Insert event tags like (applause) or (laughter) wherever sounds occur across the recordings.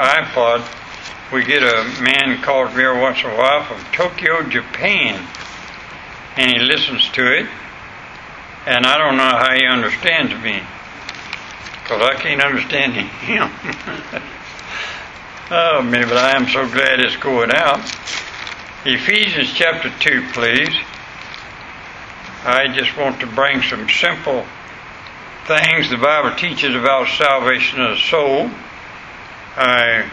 iPod, we get a man called me every once in a while from Tokyo, Japan, and he listens to it, and I don't know how he understands me, because I can't understand him. (laughs) oh man, but I am so glad it's going out. Ephesians chapter 2, please. I just want to bring some simple things the Bible teaches about salvation of the soul. I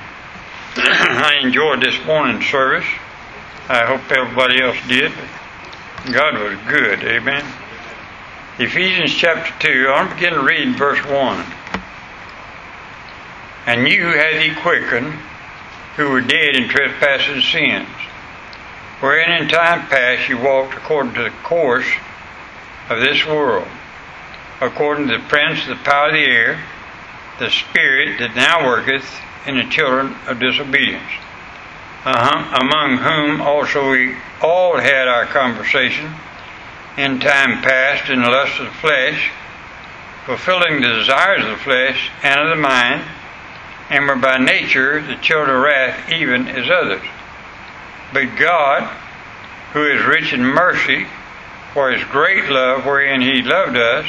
(clears throat) I enjoyed this morning service. I hope everybody else did. God was good. Amen. Ephesians chapter 2, I'm begin to read verse 1. And you had he quickened, who were dead in trespasses and sins, wherein in time past you walked according to the course of this world, according to the prince of the power of the air, the spirit that now worketh in the children of disobedience, uh-huh, among whom also we all had our conversation in time past in the lust of the flesh, fulfilling the desires of the flesh and of the mind, and were by nature the children of wrath even as others. But God, who is rich in mercy, for his great love wherein he loved us,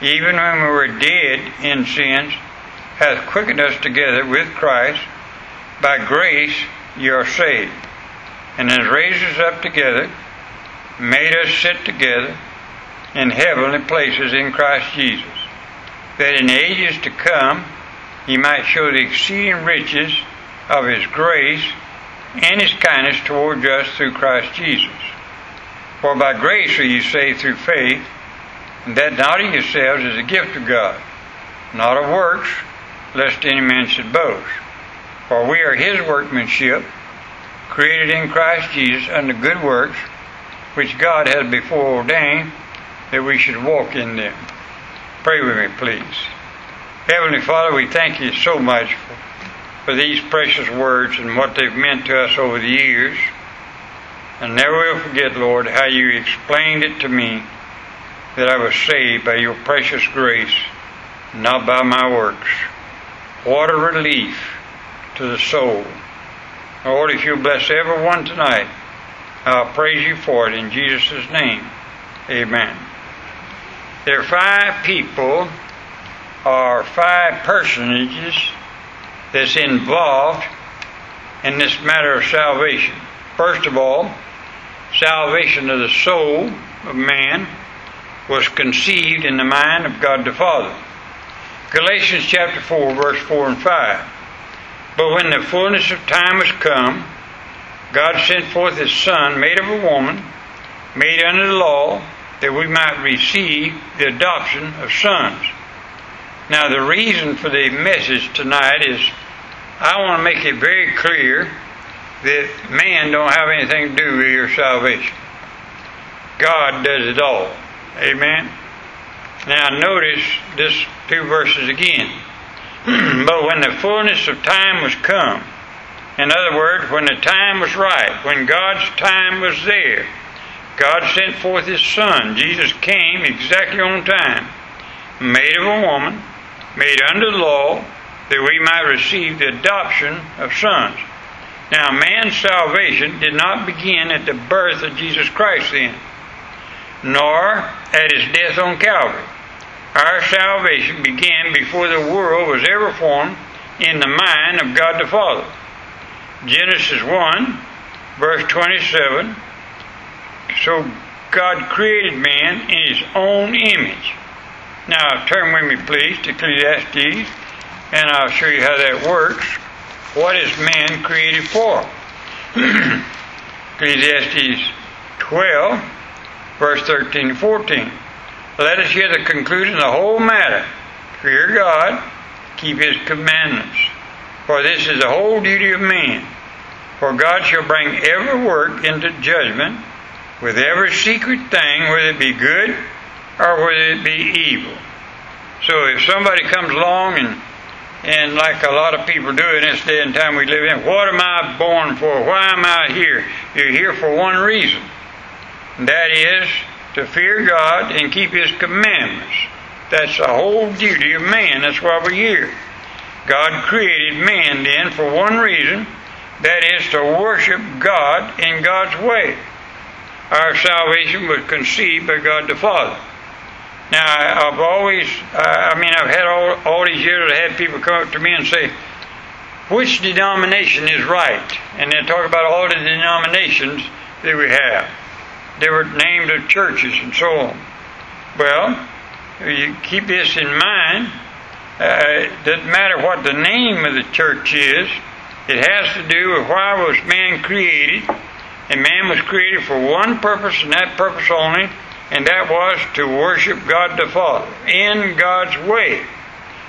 even when we were dead in sins, hath quickened us together with Christ. By grace you are saved, and has raised us up together, made us sit together in heavenly places in Christ Jesus, that in ages to come he might show the exceeding riches of his grace and his kindness towards us through Christ Jesus. For by grace are you saved through faith, and that not of yourselves is a gift of God, not of works, lest any man should boast. For we are his workmanship, created in Christ Jesus unto good works, which God has before ordained that we should walk in them. Pray with me, please. Heavenly Father, we thank you so much for, for these precious words and what they've meant to us over the years. And never will forget, Lord, how you explained it to me that I was saved by your precious grace, not by my works. What a relief to the soul. Lord, if you'll bless everyone tonight, I'll praise you for it in Jesus' name. Amen. There are five people or five personages that's involved in this matter of salvation. First of all, salvation of the soul of man was conceived in the mind of God the Father. Galatians chapter 4, verse 4 and 5. But when the fullness of time was come, God sent forth His Son, made of a woman, made under the law, that we might receive the adoption of sons. Now, the reason for the message tonight is I want to make it very clear that man don't have anything to do with your salvation. God does it all. Amen. Now notice this two verses again. (clears throat) but when the fullness of time was come, in other words, when the time was right, when God's time was there, God sent forth His Son. Jesus came exactly on time, made of a woman, made under the law, that we might receive the adoption of sons. Now, man's salvation did not begin at the birth of Jesus Christ then, nor at his death on Calvary. Our salvation began before the world was ever formed in the mind of God the Father. Genesis 1, verse 27. So God created man in his own image. Now, turn with me, please, to Ecclesiastes, and I'll show you how that works. What is man created for? (clears throat) Ecclesiastes 12, verse 13 and 14. Let us hear the conclusion of the whole matter. Fear God, keep his commandments. For this is the whole duty of man. For God shall bring every work into judgment with every secret thing, whether it be good or whether it be evil. So if somebody comes along and and like a lot of people do in this day and time we live in, what am I born for? Why am I here? You're here for one reason. That is to fear God and keep His commandments. That's the whole duty of man. That's why we're here. God created man then for one reason, that is to worship God in God's way. Our salvation was conceived by God the Father. Now, I've always, I mean, I've had all, all these years, I've had people come up to me and say, which denomination is right? And they talk about all the denominations that we have. They were named of churches and so on. Well, you keep this in mind. Uh, it doesn't matter what the name of the church is. It has to do with why was man created. And man was created for one purpose and that purpose only, and that was to worship God the Father in God's way.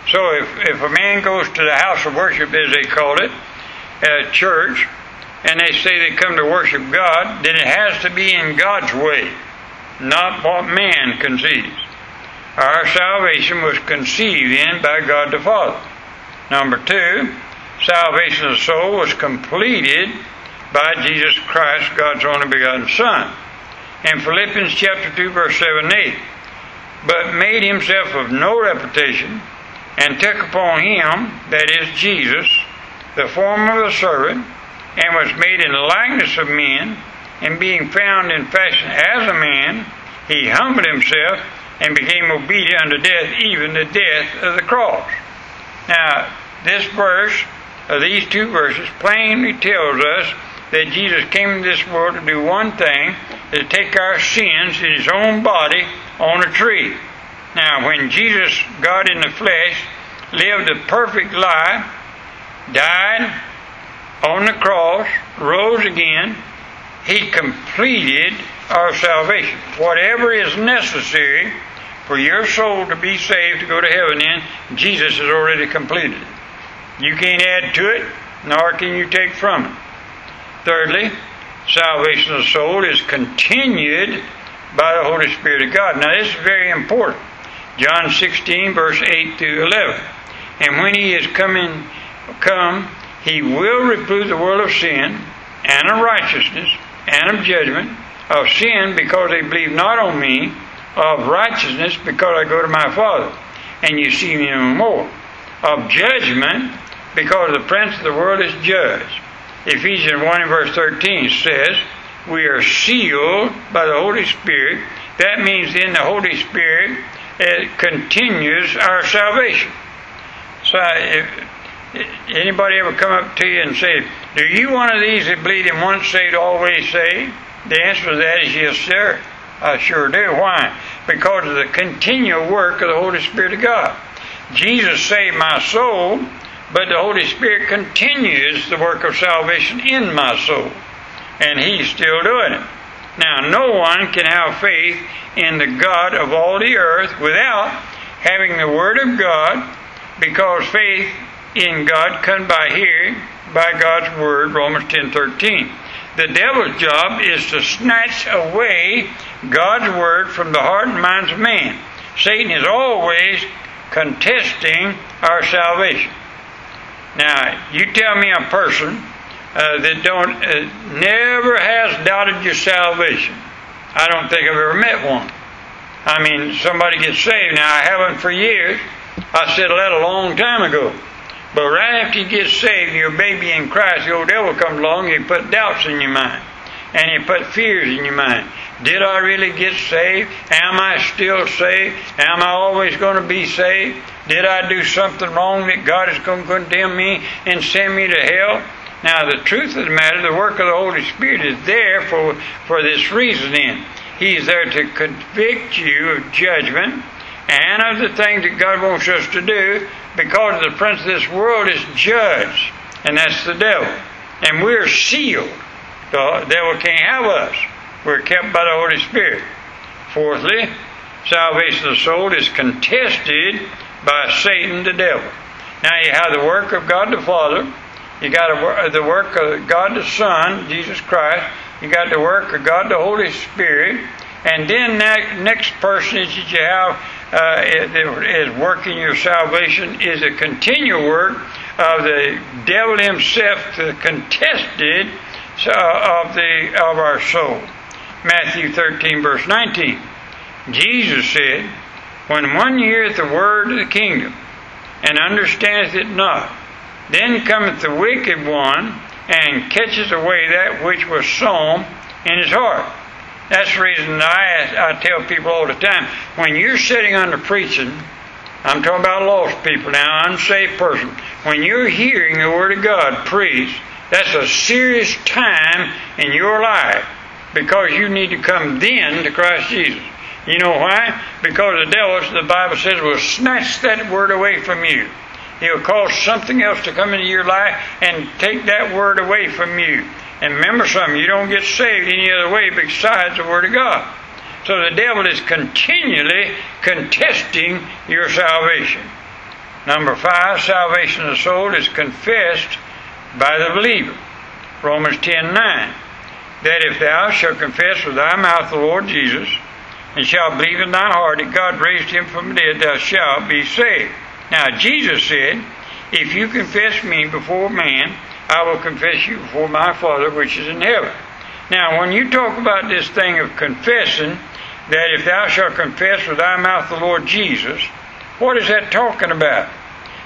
So if, if a man goes to the house of worship, as they call it, a church, and they say they come to worship God, then it has to be in God's way, not what man conceives. Our salvation was conceived in by God the Father. Number two, salvation of the soul was completed by Jesus Christ, God's only begotten Son. In Philippians chapter 2, verse 7 and 8, but made himself of no reputation, and took upon him, that is Jesus, the form of a servant, and was made in the likeness of men, and being found in fashion as a man, he humbled himself and became obedient unto death, even the death of the cross. Now, this verse, or these two verses, plainly tells us that Jesus came into this world to do one thing, to take our sins in his own body on a tree. Now, when Jesus, God in the flesh, lived a perfect life, died on the cross, rose again, he completed our salvation. Whatever is necessary for your soul to be saved, to go to heaven in, Jesus has already completed it. You can't add to it, nor can you take from it. Thirdly, salvation of the soul is continued by the Holy Spirit of God. Now, this is very important. John 16, verse 8 through 11. And when he is coming, come, he will reprove the world of sin and of righteousness and of judgment, of sin because they believe not on me, of righteousness because I go to my Father, and you see me no more, of judgment because the prince of the world is judged. Ephesians 1 and verse 13 says, We are sealed by the Holy Spirit. That means in the Holy Spirit it continues our salvation. So if, Anybody ever come up to you and say, Do you one of these that believe in once saved, always saved? The answer to that is yes, sir. I sure do. Why? Because of the continual work of the Holy Spirit of God. Jesus saved my soul, but the Holy Spirit continues the work of salvation in my soul. And He's still doing it. Now, no one can have faith in the God of all the earth without having the Word of God, because faith in God come by hearing by God's word, Romans 10:13. The devil's job is to snatch away God's word from the heart and minds of man. Satan is always contesting our salvation. Now, you tell me a person uh, that don't uh, never has doubted your salvation. I don't think I've ever met one. I mean, somebody gets saved. Now, I haven't for years. I said that a long time ago. But right after you get saved, you're baby in Christ, the old devil comes along, he put doubts in your mind. And he put fears in your mind. Did I really get saved? Am I still saved? Am I always going to be saved? Did I do something wrong that God is going to condemn me and send me to hell? Now, the truth of the matter, the work of the Holy Spirit is there for, for this reason in. He's there to convict you of judgment and of the things that God wants us to do because the prince of this world is judged, and that's the devil. And we're sealed. The devil can't have us. We're kept by the Holy Spirit. Fourthly, salvation of the soul is contested by Satan the devil. Now you have the work of God the Father, you got the work of God the Son, Jesus Christ, you got the work of God the Holy Spirit, and then that next person that you have uh, is working your salvation is a continual work of the devil himself, the contested uh, of the of our soul. Matthew 13, verse 19. Jesus said, When one heareth the word of the kingdom, and understandeth it not. Then cometh the wicked one and catcheth away that which was sown in his heart. That's the reason I, I tell people all the time when you're sitting under preaching, I'm talking about lost people now, unsaved person. When you're hearing the Word of God preached, that's a serious time in your life because you need to come then to Christ Jesus. You know why? Because the devil, the Bible says, will snatch that word away from you. He'll cause something else to come into your life and take that word away from you. And remember something, you don't get saved any other way besides the Word of God. So the devil is continually contesting your salvation. Number five, salvation of the soul is confessed by the believer. Romans 10 9. That if thou shalt confess with thy mouth the Lord Jesus, and shalt believe in thy heart that God raised him from the dead, thou shalt be saved. Now, Jesus said, If you confess me before man, I will confess you before my Father which is in heaven. Now, when you talk about this thing of confessing, that if thou shalt confess with thy mouth the Lord Jesus, what is that talking about?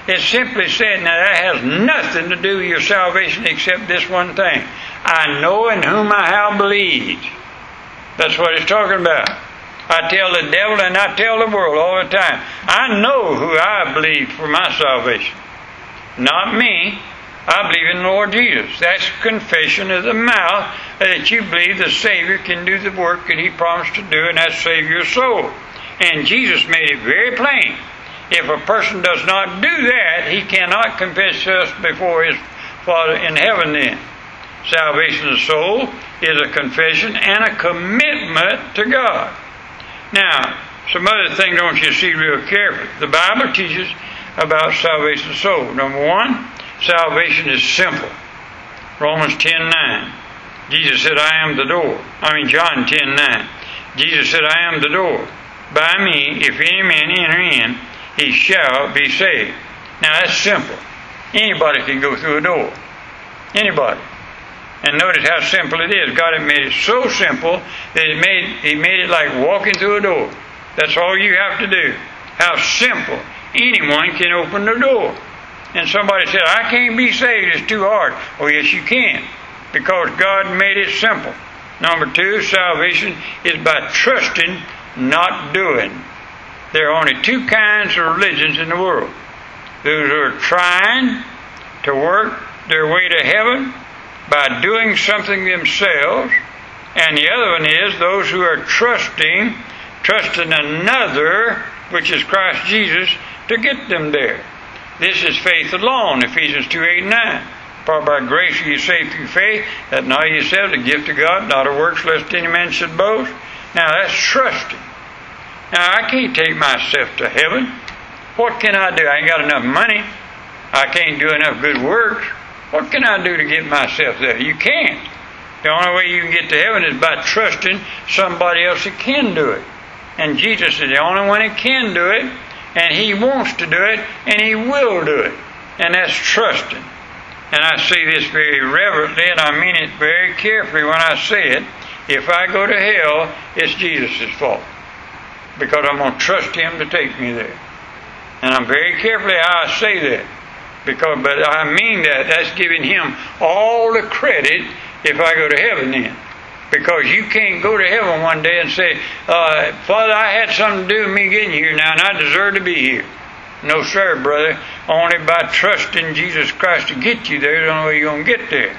It's simply saying that that has nothing to do with your salvation except this one thing. I know in whom I have believed. That's what it's talking about. I tell the devil and I tell the world all the time. I know who I believe for my salvation. Not me. I believe in the Lord Jesus. That's confession of the mouth that you believe the Savior can do the work that He promised to do, and that's save your soul. And Jesus made it very plain. If a person does not do that, he cannot confess us before his Father in heaven then. Salvation of the soul is a confession and a commitment to God. Now, some other things don't you see real carefully. The Bible teaches about salvation of the soul. Number one, salvation is simple. Romans 10 9. Jesus said, I am the door. I mean, John 10 9. Jesus said, I am the door. By me, if any man enter in, he shall be saved. Now that's simple. Anybody can go through a door. Anybody. And notice how simple it is. God had made it so simple that it made, He made it like walking through a door. That's all you have to do. How simple. Anyone can open the door. And somebody said, I can't be saved, it's too hard. Oh, yes, you can. Because God made it simple. Number two, salvation is by trusting, not doing. There are only two kinds of religions in the world those who are trying to work their way to heaven by doing something themselves, and the other one is those who are trusting, trusting another, which is Christ Jesus, to get them there. This is faith alone, Ephesians 2 8 9. For by grace are you saved through faith, that not yourselves, the gift of God, not of works, lest any man should boast. Now that's trusting. Now I can't take myself to heaven. What can I do? I ain't got enough money. I can't do enough good works. What can I do to get myself there? You can't. The only way you can get to heaven is by trusting somebody else that can do it. And Jesus is the only one that can do it, and He wants to do it, and He will do it. And that's trusting. And I say this very reverently, and I mean it very carefully when I say it. If I go to hell, it's Jesus' fault. Because I'm going to trust Him to take me there. And I'm very carefully how I say that. Because, but I mean that. That's giving him all the credit if I go to heaven then. Because you can't go to heaven one day and say, uh, Father, I had something to do with me getting here now, and I deserve to be here. No, sir, brother. Only by trusting Jesus Christ to get you there is the only way you're going to get there.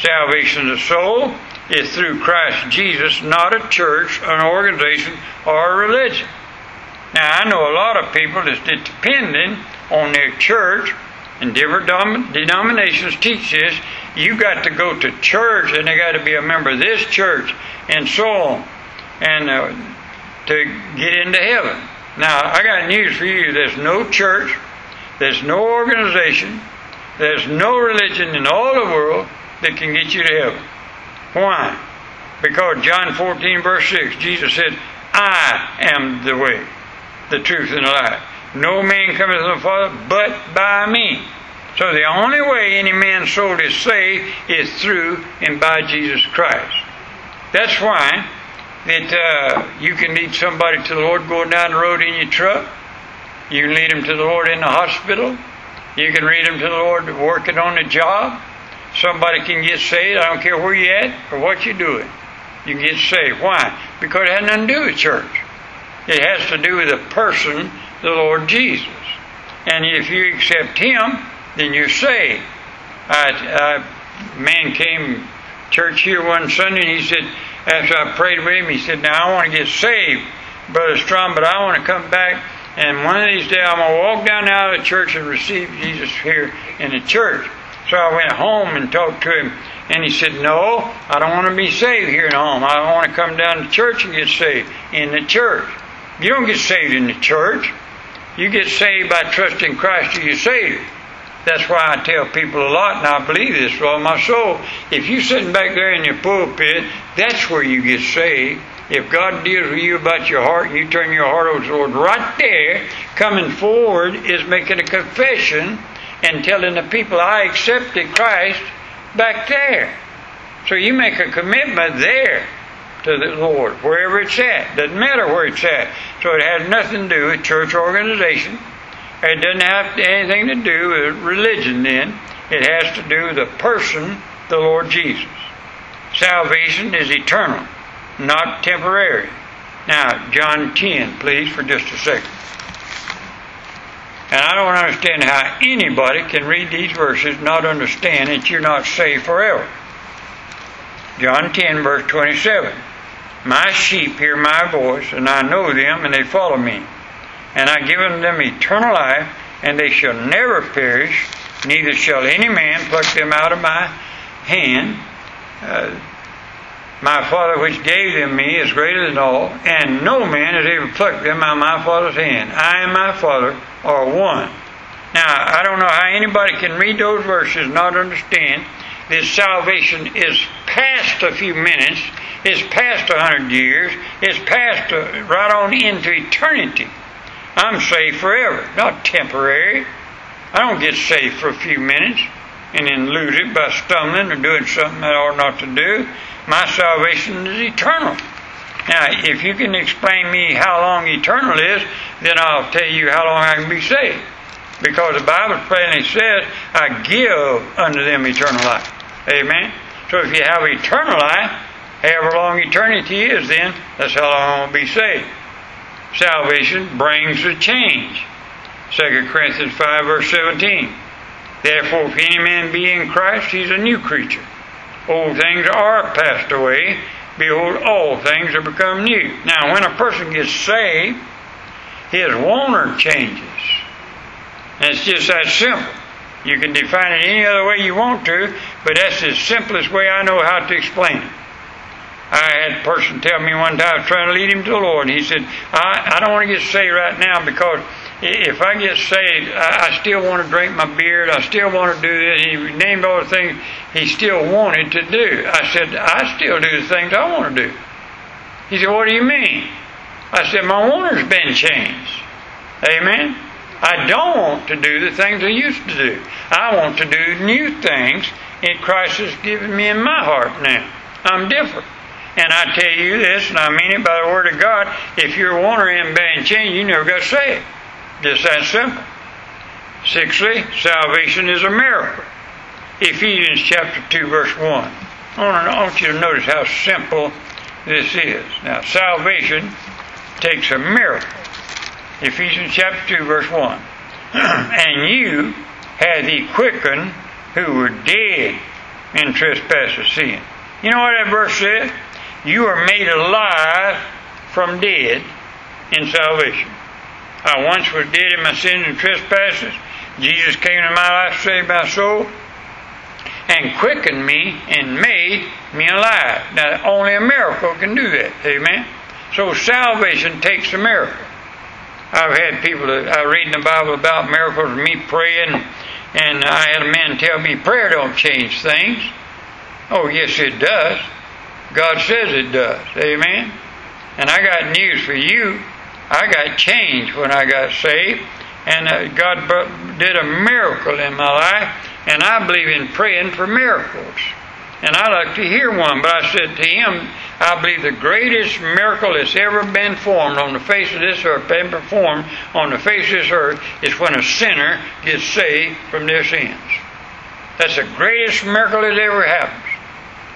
Salvation of the soul is through Christ Jesus, not a church, an organization, or a religion. Now, I know a lot of people that's depending on their church and different denominations teach this. You got to go to church and they got to be a member of this church and so on, and uh, to get into heaven. Now, I got news for you. There's no church, there's no organization, there's no religion in all the world that can get you to heaven. Why? Because John 14, verse 6, Jesus said, I am the way, the truth, and the life. No man cometh to the Father but by me. So the only way any man's soul is saved is through and by Jesus Christ. That's why that uh, you can lead somebody to the Lord going down the road in your truck. You can lead them to the Lord in the hospital. You can lead them to the Lord working on the job. Somebody can get saved. I don't care where you're at or what you're doing. You can get saved. Why? Because it has nothing to do with church. It has to do with the person, the Lord Jesus. And if you accept Him, then you say, saved. I, I, man came church here one Sunday and he said, after I prayed with him, he said, Now I want to get saved, Brother Strom, but I want to come back and one of these days I'm going to walk down out of the church and receive Jesus here in the church. So I went home and talked to him, and he said, No, I don't want to be saved here at home. I want to come down to church and get saved in the church. You don't get saved in the church. You get saved by trusting Christ to your Savior. That's why I tell people a lot, and I believe this with all my soul. If you're sitting back there in your pulpit, that's where you get saved. If God deals with you about your heart you turn your heart over to the Lord, right there, coming forward is making a confession and telling the people, I accepted Christ back there. So you make a commitment there to the Lord, wherever it's at. Doesn't matter where it's at. So it has nothing to do with church organization. It doesn't have anything to do with religion then. It has to do with the person, the Lord Jesus. Salvation is eternal not temporary. Now, John 10, please, for just a second. And I don't understand how anybody can read these verses not understand that you're not saved forever. John 10, verse 27. My sheep hear my voice, and I know them, and they follow me. And I give them eternal life, and they shall never perish, neither shall any man pluck them out of my hand. Uh, my Father which gave them me is greater than all, and no man has ever plucked them out of my Father's hand. I and my Father are one. Now, I don't know how anybody can read those verses and not understand that salvation is past a few minutes, is past a hundred years, is past a, right on into eternity. I'm saved forever, not temporary. I don't get saved for a few minutes and then lose it by stumbling or doing something that I ought not to do. My salvation is eternal. Now, if you can explain me how long eternal is, then I'll tell you how long I can be saved. Because the Bible plainly says, I give unto them eternal life. Amen? So if you have eternal life, however long eternity is, then that's how long I'll be saved. Salvation brings a change. 2 Corinthians 5, verse 17. Therefore, if any man be in Christ, he's a new creature. Old things are passed away. Behold, all things are become new. Now, when a person gets saved, his wanter changes. And it's just that simple. You can define it any other way you want to, but that's the simplest way I know how to explain it. I had a person tell me one time, I was trying to lead him to the Lord, and he said, I, I don't want to get saved right now because if I get saved, I, I still want to drink my beer. I still want to do this. He named all the things he still wanted to do. I said, I still do the things I want to do. He said, What do you mean? I said, My wanter's been changed. Amen? I don't want to do the things I used to do. I want to do new things, and Christ has given me in my heart now. I'm different. And I tell you this, and I mean it by the Word of God, if your wanter ain't been changed, you never got saved. Just that simple. Sixthly, salvation is a miracle. Ephesians chapter 2, verse 1. I want you to notice how simple this is. Now, salvation takes a miracle. Ephesians chapter 2, verse 1. (clears throat) and you had he quickened who were dead in trespasses sin. You know what that verse says? You are made alive from dead in salvation. I once was dead in my sins and trespasses. Jesus came into my life, saved my soul, and quickened me and made me alive. Now, only a miracle can do that. Amen? So, salvation takes a miracle. I've had people that I read in the Bible about miracles, me praying, and I had a man tell me prayer don't change things. Oh, yes, it does. God says it does. Amen? And I got news for you. I got changed when I got saved, and uh, God did a miracle in my life, and I believe in praying for miracles. And I like to hear one, but I said to him, I believe the greatest miracle that's ever been formed on the face of this earth, been performed on the face of this earth, is when a sinner gets saved from their sins. That's the greatest miracle that ever happens.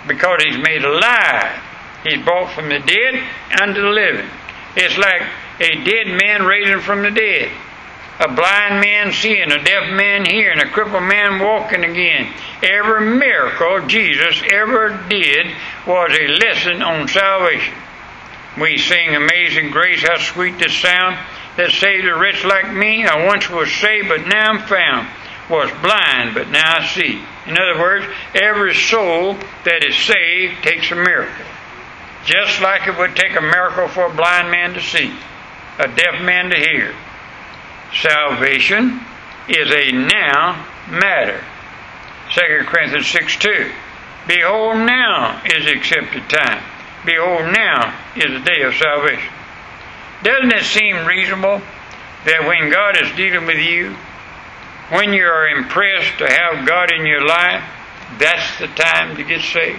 Because he's made alive. He's brought from the dead unto the living. It's like a dead man raising from the dead a blind man seeing, a deaf man hearing, a crippled man walking again. Every miracle Jesus ever did was a lesson on salvation. We sing Amazing Grace, how sweet the sound that saved a wretch like me. I once was saved, but now I'm found. Was blind, but now see. In other words, every soul that is saved takes a miracle. Just like it would take a miracle for a blind man to see, a deaf man to hear, salvation is a now matter. 2 Corinthians 6 2. Behold, now is the accepted time. Behold, now is the day of salvation. Doesn't it seem reasonable that when God is dealing with you, when you are impressed to have God in your life, that's the time to get saved?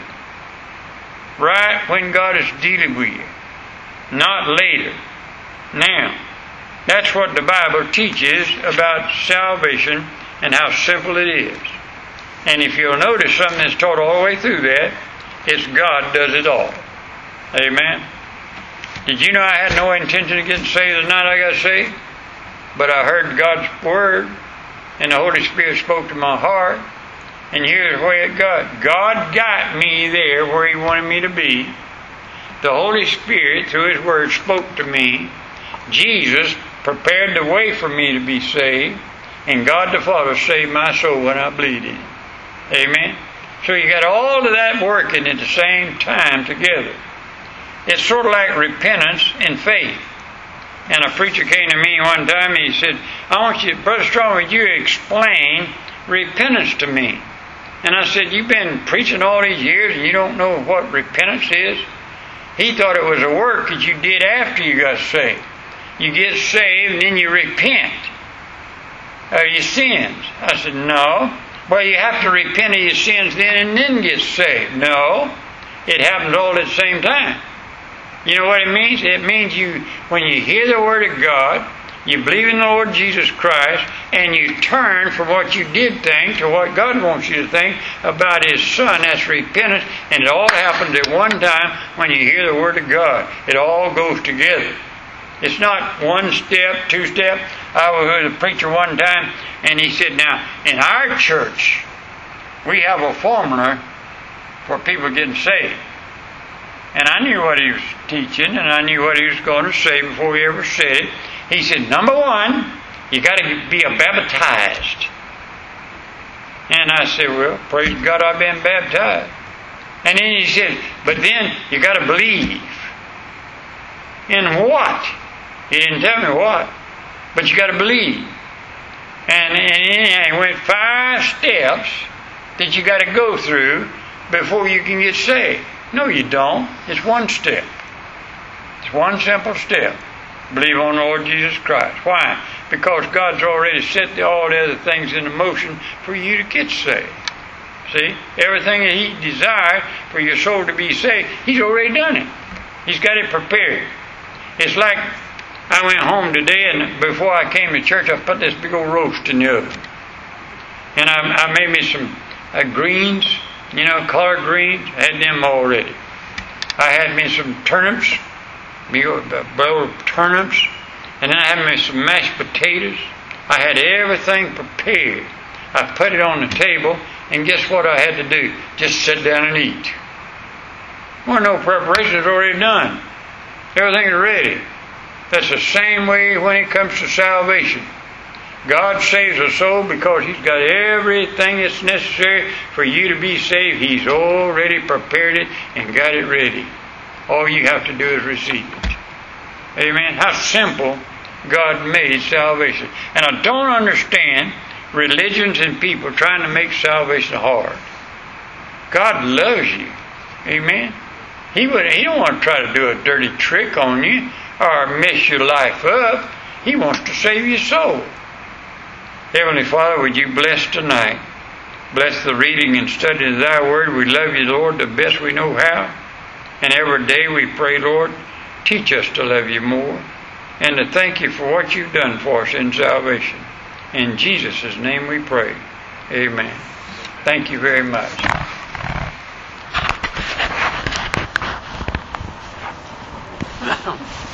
Right when God is dealing with you, not later. Now. That's what the Bible teaches about salvation and how simple it is. And if you'll notice something that's taught all the way through that, it's God does it all. Amen. Did you know I had no intention of getting saved the night I got saved? But I heard God's word, and the Holy Spirit spoke to my heart, and here's way it got. God got me there where He wanted me to be. The Holy Spirit, through His word, spoke to me. Jesus prepared the way for me to be saved, and God the Father saved my soul when I believed in Him. Amen. So you got all of that working at the same time together. It's sort of like repentance and faith. And a preacher came to me one time and he said, I want you, Brother Strong, would you explain repentance to me? And I said, You've been preaching all these years and you don't know what repentance is? He thought it was a work that you did after you got saved you get saved and then you repent of your sins. I said, No. Well, you have to repent of your sins then and then get saved. No. It happens all at the same time. You know what it means? It means you, when you hear the Word of God, you believe in the Lord Jesus Christ, and you turn from what you did think to what God wants you to think about His Son. That's repentance, and it all happens at one time when you hear the Word of God. It all goes together. It's not one step, two step. I was with a preacher one time, and he said, Now, in our church, we have a formula for people getting saved. And I knew what he was teaching, and I knew what he was going to say before he ever said it. He said, Number one, you got to be baptized. And I said, Well, praise God, I've been baptized. And then he said, But then you got to believe. In what? He didn't tell me what, but you got to believe. And, and he went five steps that you got to go through before you can get saved. No, you don't. It's one step. It's one simple step. Believe on the Lord Jesus Christ. Why? Because God's already set the, all the other things into motion for you to get saved. See? Everything that He desired for your soul to be saved, He's already done it. He's got it prepared. It's like I went home today, and before I came to church, I put this big old roast in the oven. And I, I made me some uh, greens, you know, collard greens. Had them already. I had me some turnips, of turnips, and then I had me some mashed potatoes. I had everything prepared. I put it on the table, and guess what I had to do? Just sit down and eat. Well, no preparation is already done. Everything's ready. That's the same way when it comes to salvation. God saves a soul because He's got everything that's necessary for you to be saved. He's already prepared it and got it ready. All you have to do is receive it. Amen. How simple God made salvation. And I don't understand religions and people trying to make salvation hard. God loves you. Amen. He would he don't want to try to do a dirty trick on you or mess your life up. He wants to save your soul. Heavenly Father, would you bless tonight Bless the reading and studying of thy word. We love you, Lord, the best we know how. And every day we pray, Lord, teach us to love you more and to thank you for what you've done for us in salvation. In Jesus' name we pray. Amen. Thank you very much. (laughs)